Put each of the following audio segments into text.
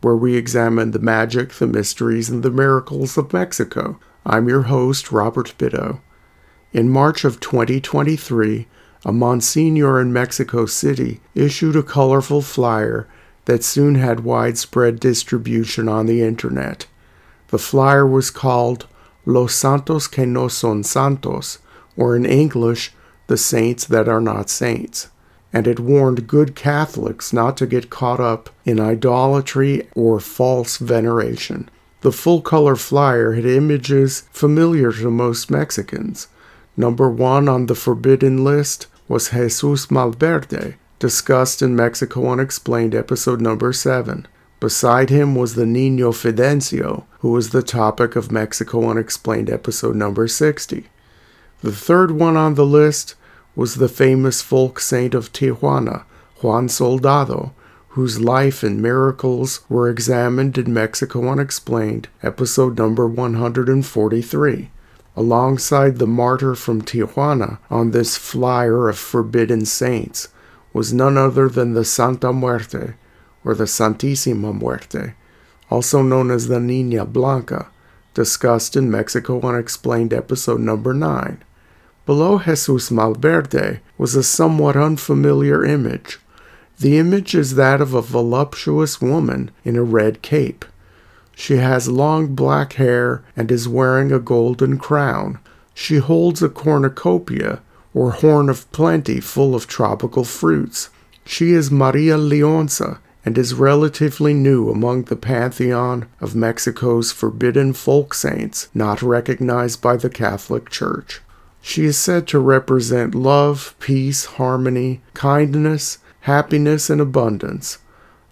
where we examine the magic, the mysteries, and the miracles of Mexico. I'm your host, Robert Bitto. In March of 2023, a Monsignor in Mexico City issued a colorful flyer that soon had widespread distribution on the internet. The flyer was called Los Santos que no son santos, or in English, The Saints That Are Not Saints and it warned good Catholics not to get caught up in idolatry or false veneration. The full color flyer had images familiar to most Mexicans. Number one on the forbidden list was Jesus Malverde, discussed in Mexico Unexplained episode number 7. Beside him was the Nino Fidencio, who was the topic of Mexico Unexplained episode number 60. The third one on the list was the famous folk saint of Tijuana, Juan Soldado, whose life and miracles were examined in Mexico Unexplained, episode number 143. Alongside the martyr from Tijuana on this flyer of forbidden saints was none other than the Santa Muerte, or the Santísima Muerte, also known as the Nina Blanca, discussed in Mexico Unexplained episode number 9. Below Jesus Malverde was a somewhat unfamiliar image. The image is that of a voluptuous woman in a red cape. She has long black hair and is wearing a golden crown. She holds a cornucopia, or horn of plenty, full of tropical fruits. She is Maria Lionza and is relatively new among the pantheon of Mexico's forbidden folk saints not recognized by the Catholic Church. She is said to represent love, peace, harmony, kindness, happiness, and abundance.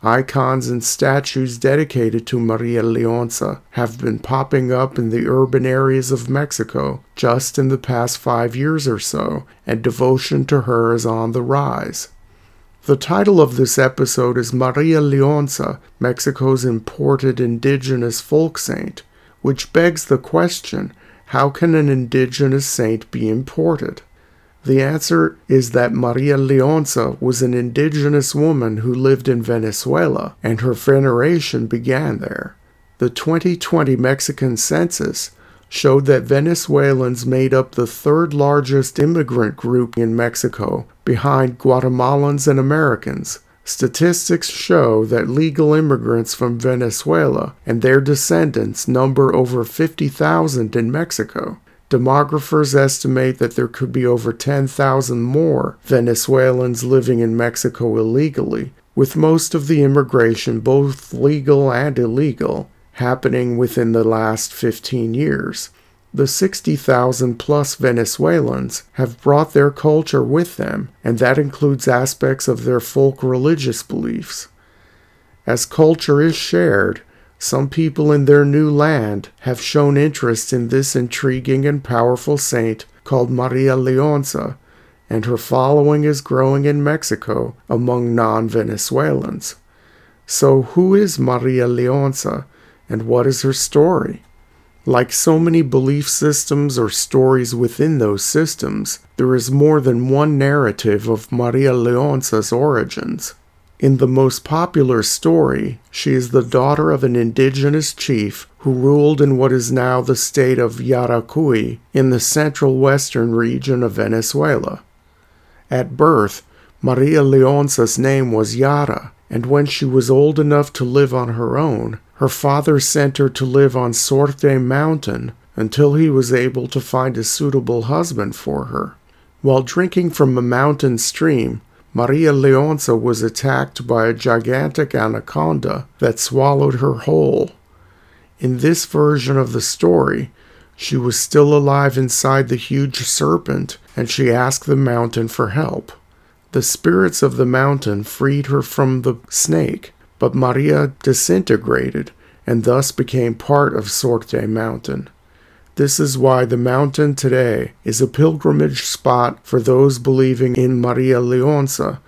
Icons and statues dedicated to Maria Lionza have been popping up in the urban areas of Mexico just in the past five years or so, and devotion to her is on the rise. The title of this episode is Maria Lionza, Mexico's imported indigenous folk saint, which begs the question how can an indigenous saint be imported? The answer is that Maria Lionza was an indigenous woman who lived in Venezuela, and her veneration began there. The 2020 Mexican census showed that Venezuelans made up the third largest immigrant group in Mexico, behind Guatemalans and Americans, Statistics show that legal immigrants from Venezuela and their descendants number over 50,000 in Mexico. Demographers estimate that there could be over 10,000 more Venezuelans living in Mexico illegally, with most of the immigration, both legal and illegal, happening within the last 15 years. The 60,000 plus Venezuelans have brought their culture with them, and that includes aspects of their folk religious beliefs. As culture is shared, some people in their new land have shown interest in this intriguing and powerful saint called Maria Lionza, and her following is growing in Mexico among non Venezuelans. So, who is Maria Lionza, and what is her story? Like so many belief systems or stories within those systems, there is more than one narrative of Maria Lionza's origins. In the most popular story, she is the daughter of an indigenous chief who ruled in what is now the state of Yaracuy in the central western region of Venezuela. At birth, Maria Lionza's name was Yara, and when she was old enough to live on her own, her father sent her to live on Sorte Mountain until he was able to find a suitable husband for her. While drinking from a mountain stream, Maria Lionza was attacked by a gigantic anaconda that swallowed her whole. In this version of the story, she was still alive inside the huge serpent and she asked the mountain for help. The spirits of the mountain freed her from the snake but Maria disintegrated and thus became part of Sorte Mountain. This is why the mountain today is a pilgrimage spot for those believing in Maria Lionza,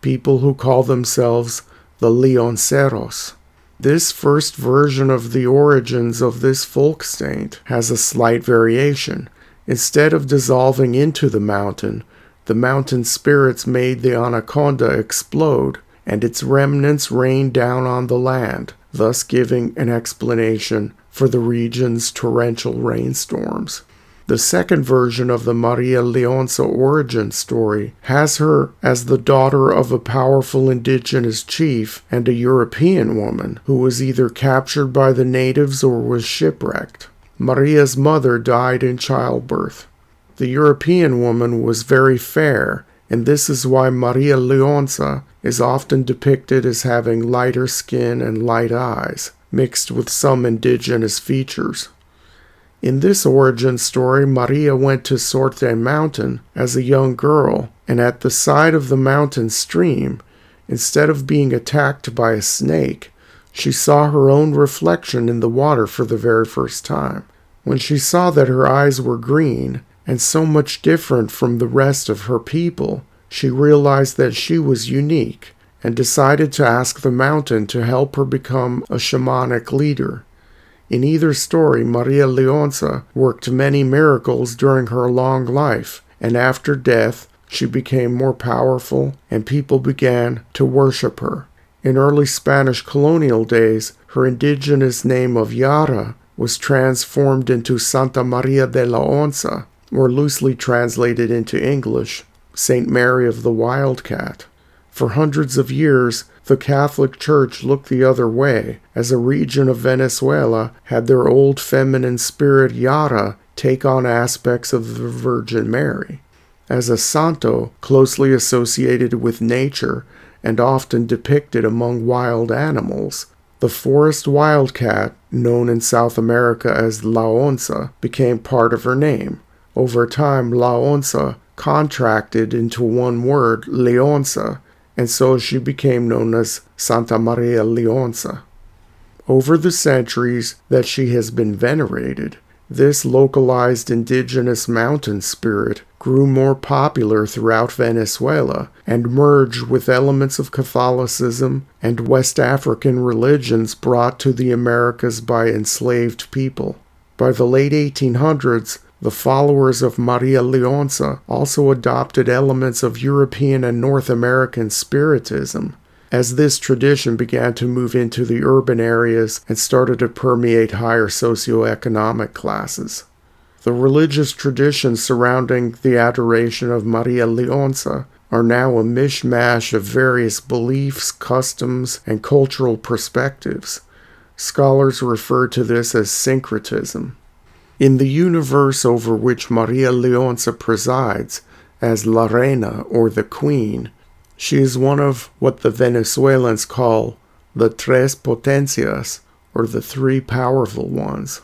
people who call themselves the Lionceros. This first version of the origins of this folk saint has a slight variation. Instead of dissolving into the mountain, the mountain spirits made the anaconda explode, and its remnants rained down on the land, thus giving an explanation for the region's torrential rainstorms. The second version of the Maria Lionza origin story has her as the daughter of a powerful indigenous chief and a European woman who was either captured by the natives or was shipwrecked. Maria's mother died in childbirth. The European woman was very fair, and this is why Maria Lionza is often depicted as having lighter skin and light eyes, mixed with some indigenous features. In this origin story, Maria went to Sorte Mountain as a young girl, and at the side of the mountain stream, instead of being attacked by a snake, she saw her own reflection in the water for the very first time. When she saw that her eyes were green and so much different from the rest of her people, she realized that she was unique and decided to ask the mountain to help her become a shamanic leader. In either story, Maria Lionza worked many miracles during her long life, and after death, she became more powerful and people began to worship her. In early Spanish colonial days, her indigenous name of Yara was transformed into Santa Maria de la Onza, or loosely translated into English, Saint Mary of the Wildcat. For hundreds of years, the Catholic Church looked the other way, as a region of Venezuela had their old feminine spirit Yara take on aspects of the Virgin Mary. As a santo closely associated with nature and often depicted among wild animals, the forest wildcat, known in South America as La Onza, became part of her name. Over time, La Onza contracted into one word, Lionza, and so she became known as Santa Maria Lionza. Over the centuries that she has been venerated, this localized indigenous mountain spirit grew more popular throughout Venezuela and merged with elements of Catholicism and West African religions brought to the Americas by enslaved people. By the late 1800s, the followers of Maria Lionza also adopted elements of European and North American Spiritism. As this tradition began to move into the urban areas and started to permeate higher socioeconomic classes. The religious traditions surrounding the adoration of Maria Lionza are now a mishmash of various beliefs, customs, and cultural perspectives. Scholars refer to this as syncretism. In the universe over which Maria Lionza presides, as La Reina or the Queen, she is one of what the Venezuelans call the Tres Potencias, or the Three Powerful Ones.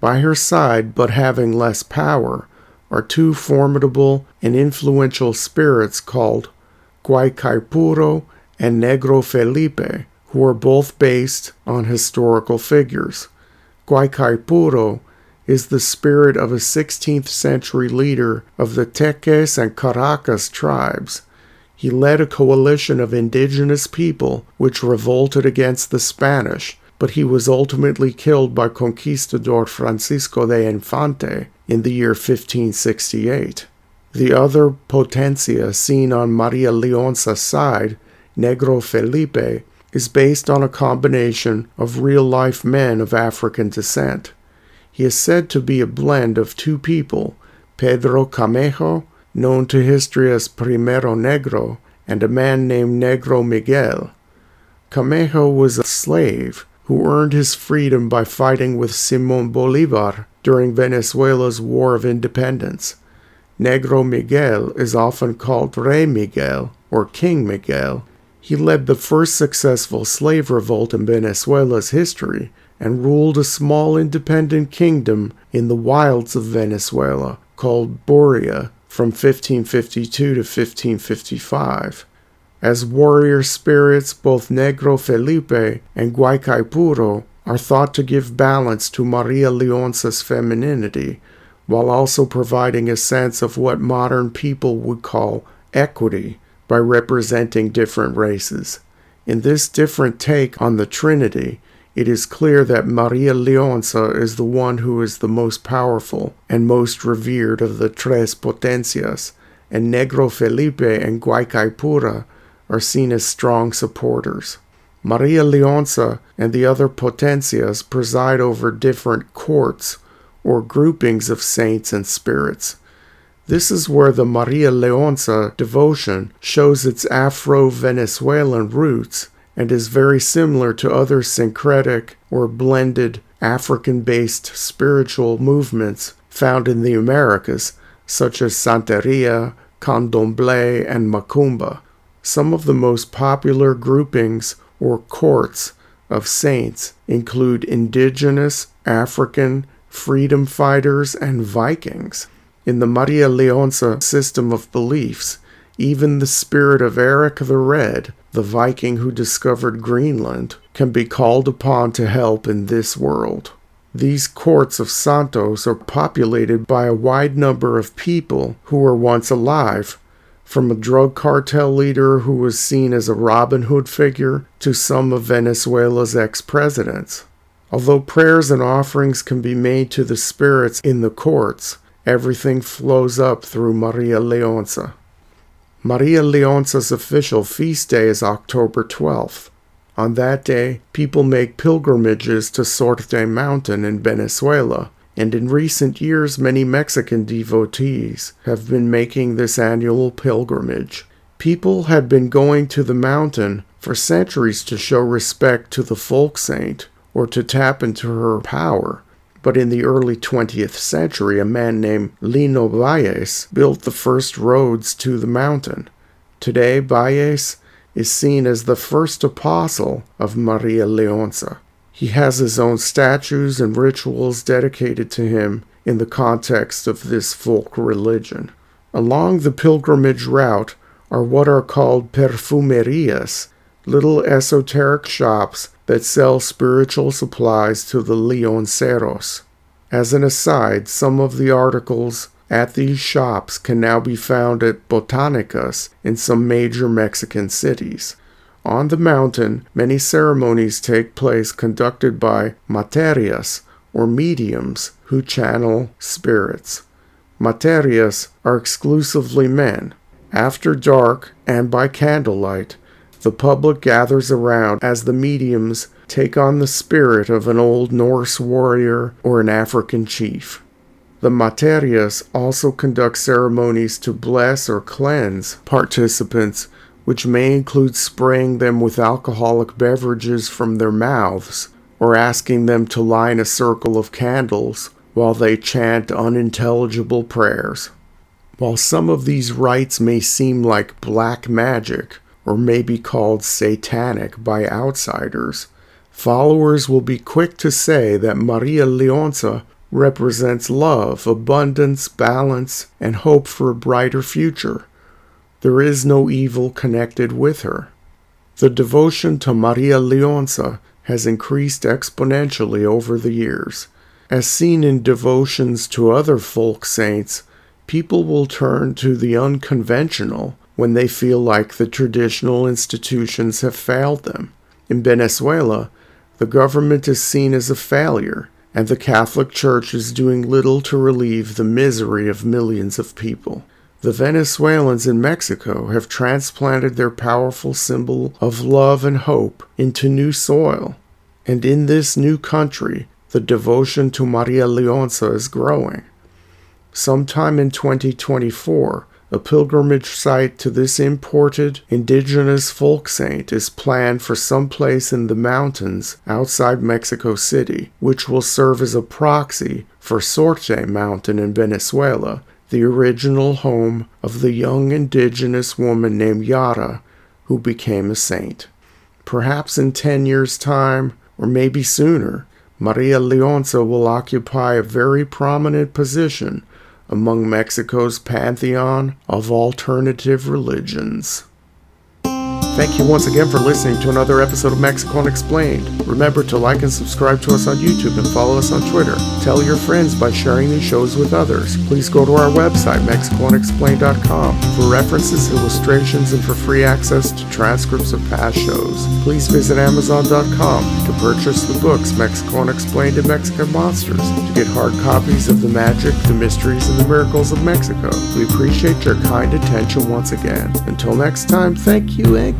By her side, but having less power, are two formidable and influential spirits called Guaicaipuro and Negro Felipe, who are both based on historical figures. Guaicaipuro is the spirit of a 16th century leader of the Teques and Caracas tribes. He led a coalition of indigenous people which revolted against the Spanish, but he was ultimately killed by conquistador Francisco de Infante in the year 1568. The other potencia seen on Maria Lionza's side, Negro Felipe, is based on a combination of real life men of African descent. He is said to be a blend of two people, Pedro Camejo, known to history as Primero Negro, and a man named Negro Miguel. Camejo was a slave who earned his freedom by fighting with Simon Bolivar during Venezuela's War of Independence. Negro Miguel is often called Rey Miguel or King Miguel. He led the first successful slave revolt in Venezuela's history and ruled a small independent kingdom in the wilds of Venezuela called Buria from 1552 to 1555. As warrior spirits, both Negro Felipe and Guaicaipuro are thought to give balance to Maria Lionza's femininity, while also providing a sense of what modern people would call equity by representing different races. In this different take on the Trinity, it is clear that Maria Lionza is the one who is the most powerful and most revered of the Tres Potencias, and Negro Felipe and Guaicaipuro are seen as strong supporters. Maria Lionza and the other potencias preside over different courts or groupings of saints and spirits. This is where the Maria Lionza devotion shows its Afro Venezuelan roots and is very similar to other syncretic or blended African based spiritual movements found in the Americas, such as Santeria, Candomblé, and Macumba. Some of the most popular groupings or courts of saints include indigenous, African, freedom fighters, and Vikings. In the Maria Lionza system of beliefs, even the spirit of Eric the Red, the Viking who discovered Greenland, can be called upon to help in this world. These courts of Santos are populated by a wide number of people who were once alive from a drug cartel leader who was seen as a Robin Hood figure to some of Venezuela's ex presidents. Although prayers and offerings can be made to the spirits in the courts, everything flows up through Maria Lionza. Maria Lionza's official feast day is October 12th. On that day, people make pilgrimages to Sorte Mountain in Venezuela and in recent years many Mexican devotees have been making this annual pilgrimage. People had been going to the mountain for centuries to show respect to the folk saint or to tap into her power. But in the early 20th century, a man named Lino Valles built the first roads to the mountain. Today, Valles is seen as the first apostle of Maria Lionza. He has his own statues and rituals dedicated to him in the context of this folk religion. Along the pilgrimage route are what are called perfumerias, little esoteric shops that sell spiritual supplies to the lionceros. As an aside, some of the articles at these shops can now be found at botanicas in some major Mexican cities. On the mountain, many ceremonies take place conducted by materias, or mediums, who channel spirits. Materias are exclusively men. After dark and by candlelight, the public gathers around as the mediums take on the spirit of an old Norse warrior or an African chief. The materias also conduct ceremonies to bless or cleanse participants which may include spraying them with alcoholic beverages from their mouths or asking them to line a circle of candles while they chant unintelligible prayers. While some of these rites may seem like black magic or may be called satanic by outsiders, followers will be quick to say that Maria Lionza represents love, abundance, balance, and hope for a brighter future. There is no evil connected with her. The devotion to Maria Lionza has increased exponentially over the years. As seen in devotions to other folk saints, people will turn to the unconventional when they feel like the traditional institutions have failed them. In Venezuela, the government is seen as a failure, and the Catholic Church is doing little to relieve the misery of millions of people. The Venezuelans in Mexico have transplanted their powerful symbol of love and hope into new soil. And in this new country, the devotion to Maria Lionza is growing. Sometime in 2024, a pilgrimage site to this imported indigenous folk saint is planned for some place in the mountains outside Mexico City, which will serve as a proxy for Sorte Mountain in Venezuela, the original home of the young indigenous woman named Yara, who became a saint. Perhaps in 10 years' time, or maybe sooner, Maria Lionza will occupy a very prominent position among Mexico's pantheon of alternative religions. Thank you once again for listening to another episode of Mexico Unexplained. Remember to like and subscribe to us on YouTube and follow us on Twitter. Tell your friends by sharing these shows with others. Please go to our website, MexicoUnexplained.com, for references, illustrations, and for free access to transcripts of past shows. Please visit Amazon.com to purchase the books Mexico Unexplained and Mexican Monsters to get hard copies of the magic, the mysteries, and the miracles of Mexico. We appreciate your kind attention once again. Until next time, thank you and